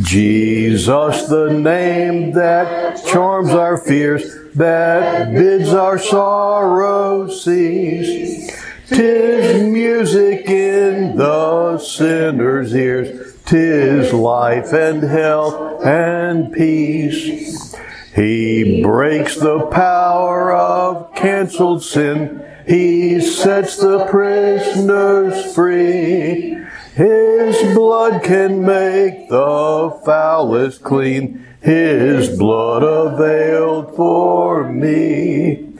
Jesus, the name that charms our fears, that bids our sorrows cease. Tis music in the sinner's ears, tis life and health and peace. He breaks the power of canceled sin. He sets the prisoners free. His blood can make the foulest clean. His blood availed for me.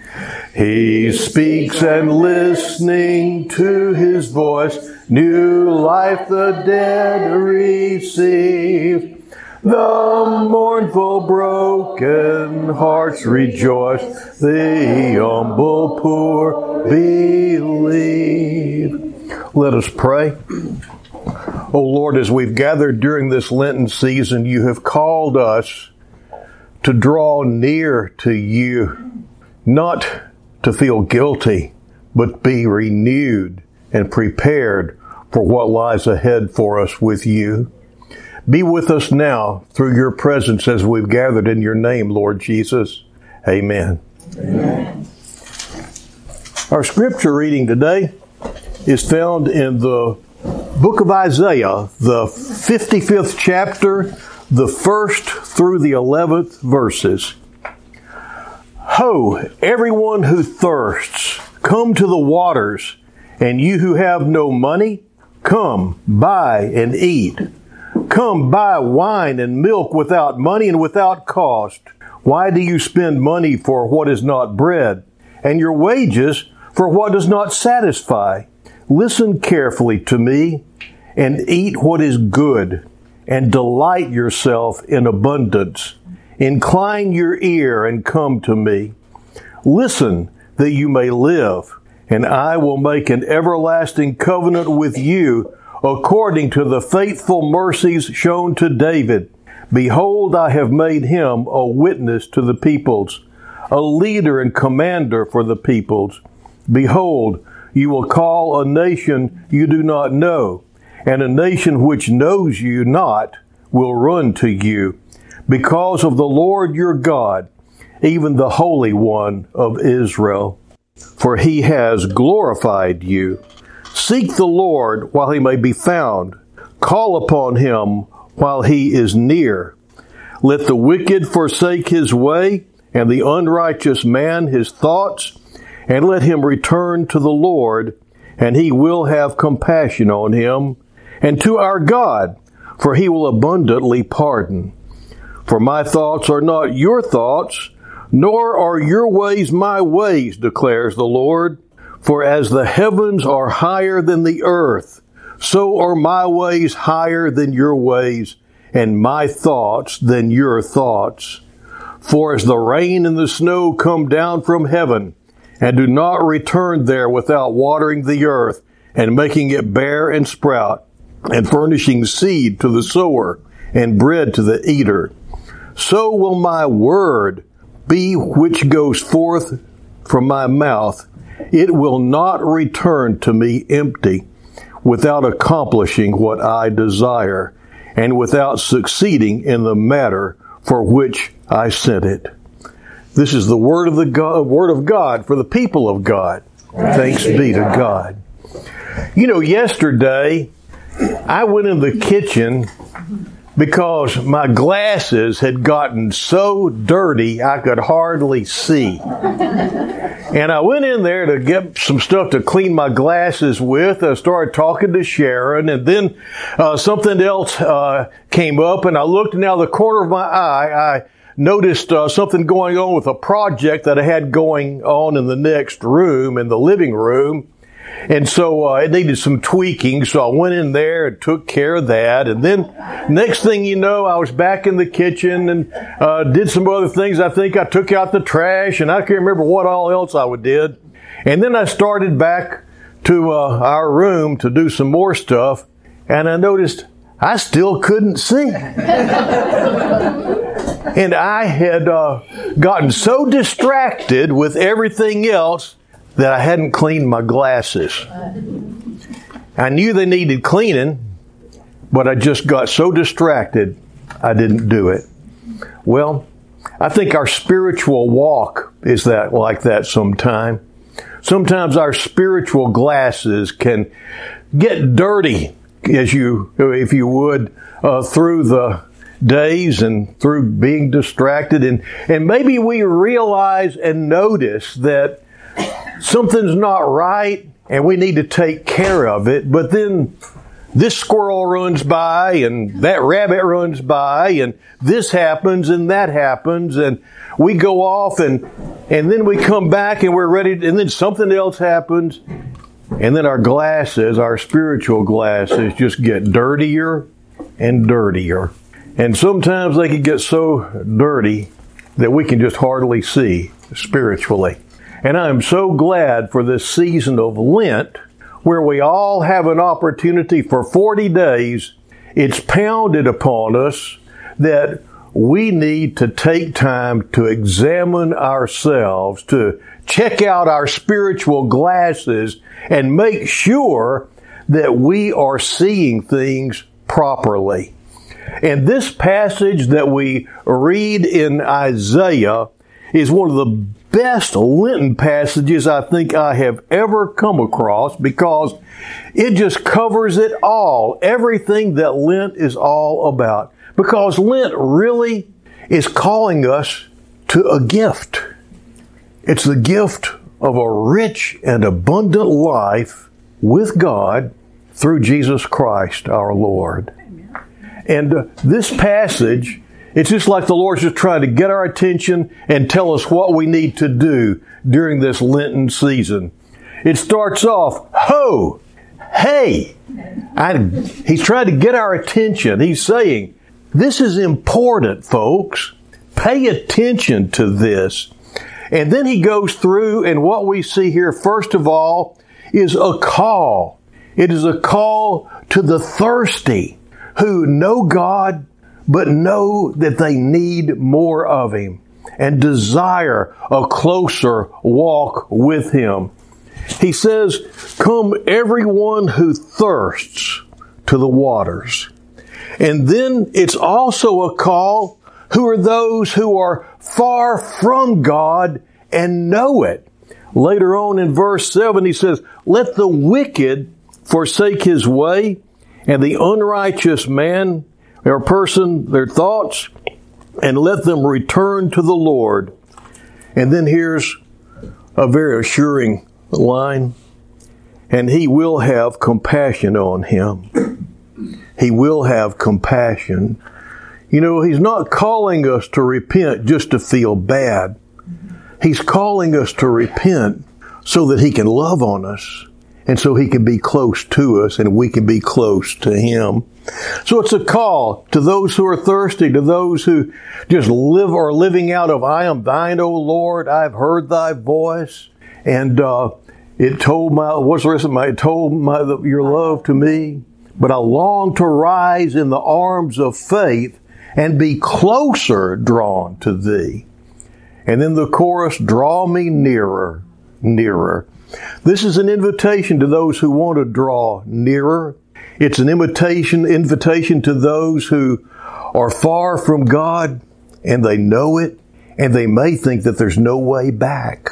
He speaks and listening to his voice, new life the dead receive. The mournful, broken hearts rejoice. The humble, poor believe. Let us pray. O Lord, as we've gathered during this Lenten season, you have called us to draw near to you, not to feel guilty, but be renewed and prepared for what lies ahead for us with you. Be with us now through your presence as we've gathered in your name, Lord Jesus. Amen. Amen. Our scripture reading today is found in the book of Isaiah, the 55th chapter, the first through the 11th verses. Ho, everyone who thirsts, come to the waters, and you who have no money, come, buy and eat. Come, buy wine and milk without money and without cost. Why do you spend money for what is not bread, and your wages for what does not satisfy? Listen carefully to me and eat what is good and delight yourself in abundance. Incline your ear and come to me. Listen that you may live, and I will make an everlasting covenant with you according to the faithful mercies shown to David. Behold, I have made him a witness to the peoples, a leader and commander for the peoples. Behold, you will call a nation you do not know, and a nation which knows you not will run to you, because of the Lord your God, even the Holy One of Israel. For he has glorified you. Seek the Lord while he may be found. Call upon him while he is near. Let the wicked forsake his way, and the unrighteous man his thoughts, and let him return to the Lord, and he will have compassion on him, and to our God, for he will abundantly pardon. For my thoughts are not your thoughts, nor are your ways my ways, declares the Lord. For as the heavens are higher than the earth, so are my ways higher than your ways, and my thoughts than your thoughts. For as the rain and the snow come down from heaven, and do not return there without watering the earth, and making it bear and sprout, and furnishing seed to the sower, and bread to the eater, so will my word be which goes forth from my mouth it will not return to me empty without accomplishing what I desire and without succeeding in the matter for which I sent it. This is the word of the God, word of God for the people of God. Thanks be to God. You know, yesterday I went in the kitchen because my glasses had gotten so dirty I could hardly see. and I went in there to get some stuff to clean my glasses with. I started talking to Sharon, and then uh, something else uh, came up, and I looked, and out of the corner of my eye, I noticed uh, something going on with a project that I had going on in the next room, in the living room. And so uh, it needed some tweaking. So I went in there and took care of that. And then next thing you know, I was back in the kitchen and uh, did some other things. I think I took out the trash and I can't remember what all else I did. And then I started back to uh, our room to do some more stuff. And I noticed I still couldn't see. and I had uh, gotten so distracted with everything else that I hadn't cleaned my glasses. I knew they needed cleaning, but I just got so distracted I didn't do it. Well, I think our spiritual walk is that like that sometime. Sometimes our spiritual glasses can get dirty, as you, if you would, uh, through the days and through being distracted. And, and maybe we realize and notice that something's not right and we need to take care of it. But then this squirrel runs by and that rabbit runs by and this happens and that happens and we go off and and then we come back and we're ready to, and then something else happens and then our glasses our spiritual glasses just get dirtier and dirtier and sometimes they can get so dirty that we can just hardly see spiritually and i'm so glad for this season of lent where we all have an opportunity for 40 days, it's pounded upon us that we need to take time to examine ourselves, to check out our spiritual glasses and make sure that we are seeing things properly. And this passage that we read in Isaiah is one of the best Lenten passages I think I have ever come across because it just covers it all. Everything that Lent is all about. Because Lent really is calling us to a gift. It's the gift of a rich and abundant life with God through Jesus Christ our Lord. And uh, this passage it's just like the Lord's just trying to get our attention and tell us what we need to do during this Lenten season. It starts off, ho, hey. I, he's trying to get our attention. He's saying, this is important, folks. Pay attention to this. And then he goes through, and what we see here, first of all, is a call. It is a call to the thirsty who know God but know that they need more of Him and desire a closer walk with Him. He says, Come everyone who thirsts to the waters. And then it's also a call who are those who are far from God and know it. Later on in verse 7, he says, Let the wicked forsake his way, and the unrighteous man their person, their thoughts, and let them return to the Lord. And then here's a very assuring line and he will have compassion on him. He will have compassion. You know, he's not calling us to repent just to feel bad. He's calling us to repent so that he can love on us and so he can be close to us and we can be close to him. So it's a call to those who are thirsty, to those who just live or living out of I am thine, O Lord, I've heard thy voice. And uh, it told my, what's the rest of my, it told my, your love to me. But I long to rise in the arms of faith and be closer drawn to thee. And then the chorus, draw me nearer, nearer. This is an invitation to those who want to draw nearer it's an invitation, invitation to those who are far from God and they know it and they may think that there's no way back.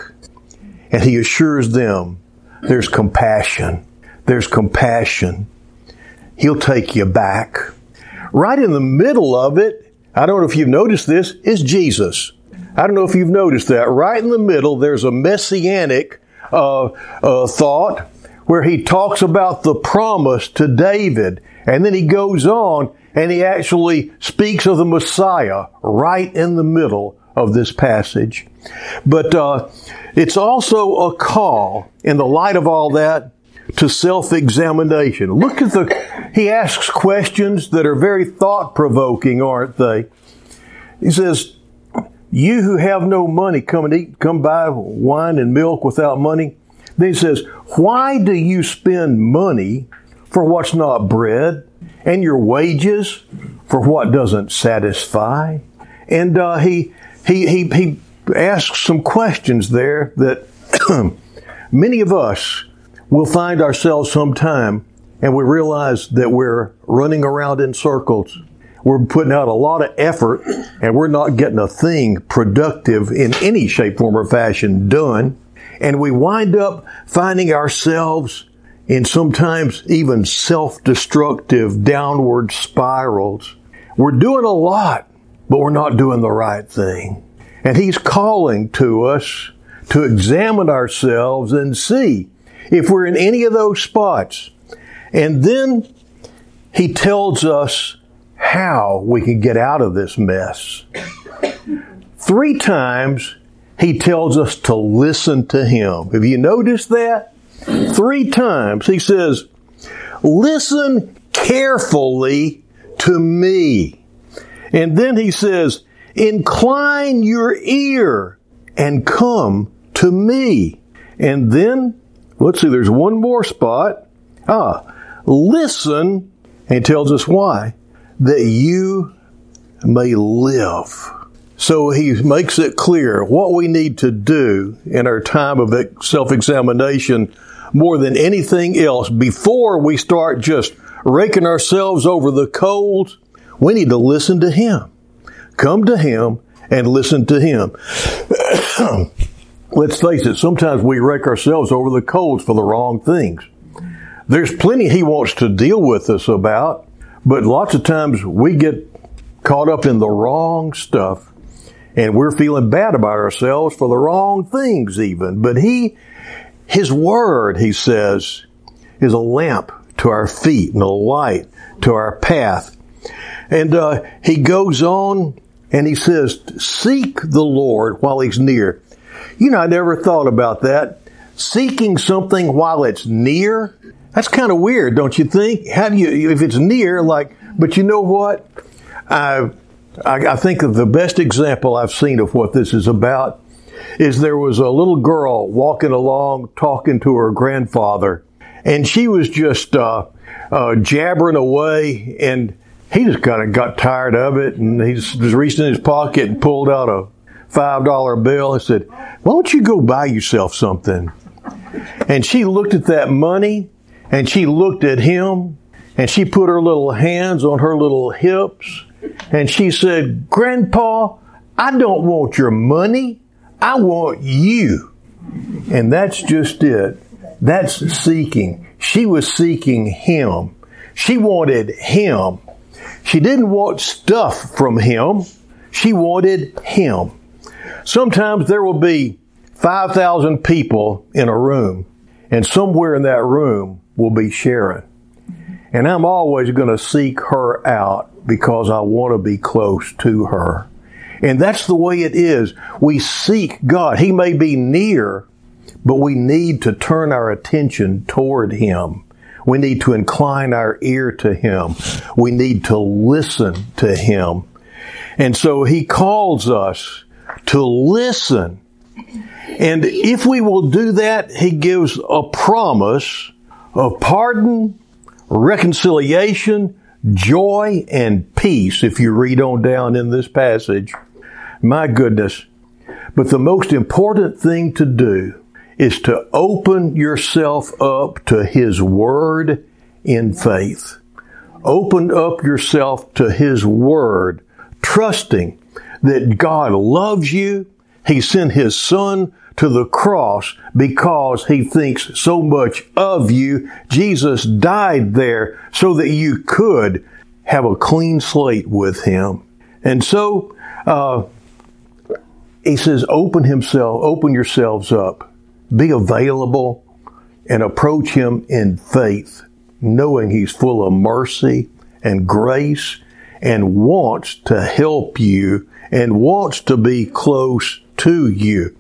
And he assures them there's compassion. There's compassion. He'll take you back. Right in the middle of it, I don't know if you've noticed this, is Jesus. I don't know if you've noticed that. Right in the middle, there's a messianic uh, uh, thought where he talks about the promise to David. And then he goes on and he actually speaks of the Messiah right in the middle of this passage. But uh, it's also a call, in the light of all that, to self-examination. Look at the, he asks questions that are very thought-provoking, aren't they? He says, you who have no money, come and eat, come buy wine and milk without money. Then he says, Why do you spend money for what's not bread and your wages for what doesn't satisfy? And uh, he, he, he, he asks some questions there that many of us will find ourselves sometime and we realize that we're running around in circles. We're putting out a lot of effort and we're not getting a thing productive in any shape, form, or fashion done. And we wind up finding ourselves in sometimes even self-destructive downward spirals. We're doing a lot, but we're not doing the right thing. And He's calling to us to examine ourselves and see if we're in any of those spots. And then He tells us how we can get out of this mess. Three times He tells us to listen to Him. Have you noticed that? Three times he says, listen carefully to me. And then he says, incline your ear and come to me. And then, let's see, there's one more spot. Ah, listen, and tells us why. That you may live. So he makes it clear what we need to do in our time of self examination more than anything else before we start just raking ourselves over the coals. We need to listen to him. Come to him and listen to him. Let's face it, sometimes we rake ourselves over the coals for the wrong things. There's plenty he wants to deal with us about, but lots of times we get caught up in the wrong stuff and we're feeling bad about ourselves for the wrong things even. But he, his word, he says, is a lamp to our feet and a light to our path. And uh, he goes on and he says, seek the Lord while he's near. You know, I never thought about that. Seeking something while it's near, that's kind of weird, don't you think? How do you, if it's near, like, but you know what? I, I, I think of the best example I've seen of what this is about is there was a little girl walking along talking to her grandfather, and she was just uh, uh, jabbering away, and he just kind of got tired of it, and he just reached in his pocket and pulled out a five dollar bill and said, "Why don't you go buy yourself something?" And she looked at that money, and she looked at him, and she put her little hands on her little hips and she said, Grandpa, I don't want your money. I want you. And that's just it. That's seeking. She was seeking him. She wanted him. She didn't want stuff from him. She wanted him. Sometimes there will be 5,000 people in a room, and somewhere in that room will be Sharon. And I'm always going to seek her out because I want to be close to her. And that's the way it is. We seek God. He may be near, but we need to turn our attention toward Him. We need to incline our ear to Him. We need to listen to Him. And so He calls us to listen. And if we will do that, He gives a promise of pardon, reconciliation, joy and peace if you read on down in this passage. My goodness. But the most important thing to do is to open yourself up to His Word in faith. Open up yourself to His Word, trusting that God loves you. He sent His Son to the cross because he thinks so much of you. Jesus died there so that you could have a clean slate with him. And so, uh, he says, open himself, open yourselves up, be available and approach him in faith, knowing he's full of mercy and grace and wants to help you and wants to be close to you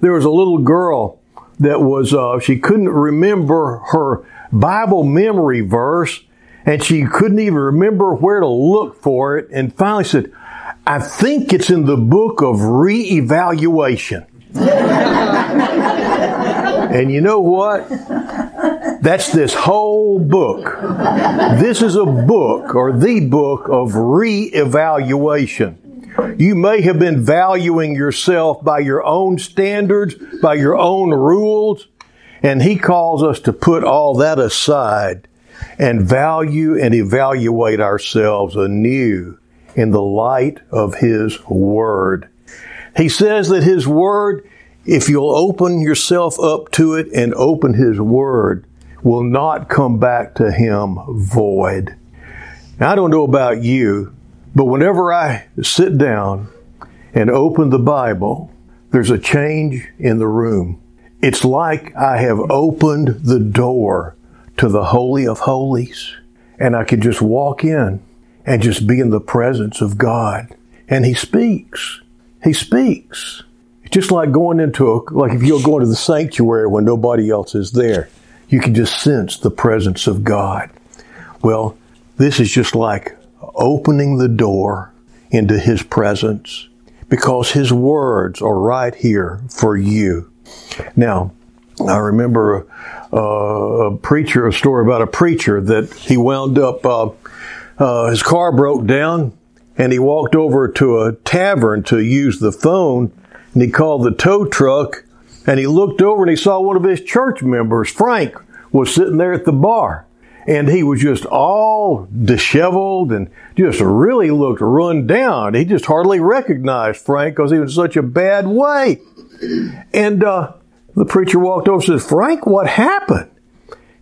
there was a little girl that was, uh, she couldn't remember her Bible memory verse and she couldn't even remember where to look for it and finally said, I think it's in the book of reevaluation. and you know what? That's this whole book. This is a book or the book of reevaluation. You may have been valuing yourself by your own standards, by your own rules, and He calls us to put all that aside and value and evaluate ourselves anew in the light of His Word. He says that His Word, if you'll open yourself up to it and open His Word, will not come back to Him void. Now, I don't know about you, but whenever I sit down and open the Bible, there's a change in the room. It's like I have opened the door to the Holy of Holies and I can just walk in and just be in the presence of God. And He speaks. He speaks. It's just like going into a, like if you're going to the sanctuary when nobody else is there, you can just sense the presence of God. Well, this is just like opening the door into His presence because His words are right here for you. Now, I remember a, a preacher, a story about a preacher that he wound up, uh, uh, his car broke down and he walked over to a tavern to use the phone and he called the tow truck and he looked over and he saw one of his church members, Frank, was sitting there at the bar. And he was just all disheveled and just really looked run down. He just hardly recognized Frank because he was in such a bad way. And uh, the preacher walked over and says, Frank, what happened?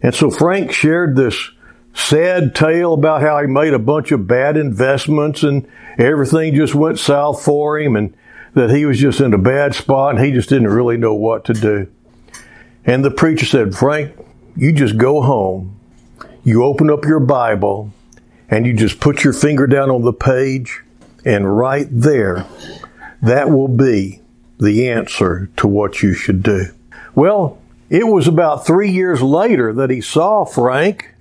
And so Frank shared this sad tale about how he made a bunch of bad investments and everything just went south for him and that he was just in a bad spot and he just didn't really know what to do. And the preacher said, Frank, you just go home, you open up your Bible, and you just put your finger down on the page, and right there, that will be the answer to what you should do. Well, it was about three years later that he saw Frank,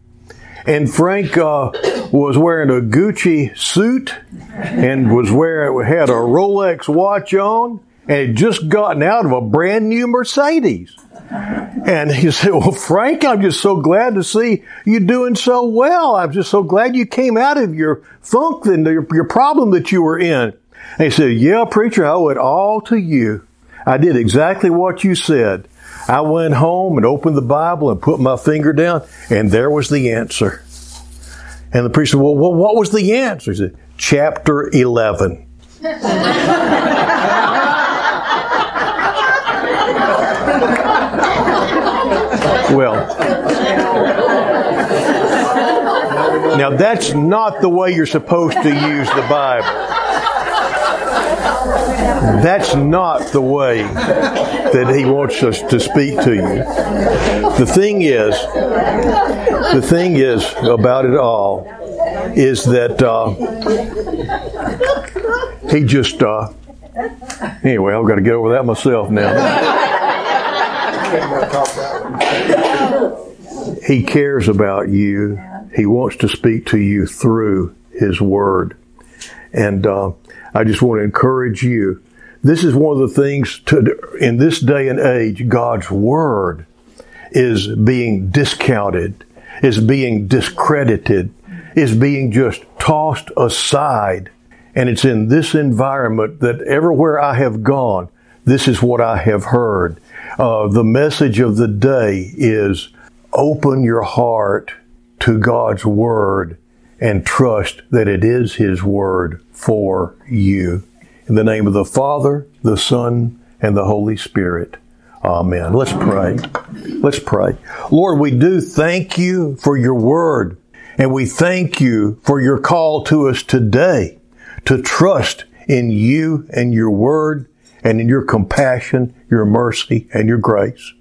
and Frank uh, was wearing a Gucci suit and was wearing had a Rolex watch on, and had just gotten out of a brand new Mercedes. And he said, Well, Frank, I'm just so glad to see you doing so well. I'm just so glad you came out of your funk and your, your problem that you were in. And he said, Yeah, preacher, I owe it all to you. I did exactly what you said. I went home and opened the Bible and put my finger down, and there was the answer. And the priest said, Well, what was the answer? He said, Chapter 11. well, now that's not the way you're supposed to use the Bible. That's not the way that he wants us to speak to you. The thing is, the thing is about it all is that uh, he just. Uh, anyway, I've got to get over that myself now. He cares about you. He wants to speak to you through His Word. And uh, I just want to encourage you. This is one of the things to, in this day and age, God's Word is being discounted, is being discredited, is being just tossed aside. And it's in this environment that everywhere I have gone, this is what I have heard. Uh, the message of the day is open your heart to God's Word and trust that it is His Word for you. In the name of the Father, the Son, and the Holy Spirit. Amen. Let's pray. Let's pray. Lord, we do thank you for your word, and we thank you for your call to us today to trust in you and your word and in your compassion, your mercy, and your grace.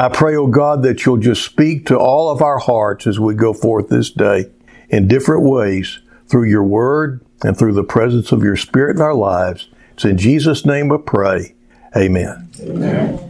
I pray, O oh God, that you'll just speak to all of our hearts as we go forth this day in different ways through your word and through the presence of your spirit in our lives. It's in Jesus' name we pray. Amen. Amen.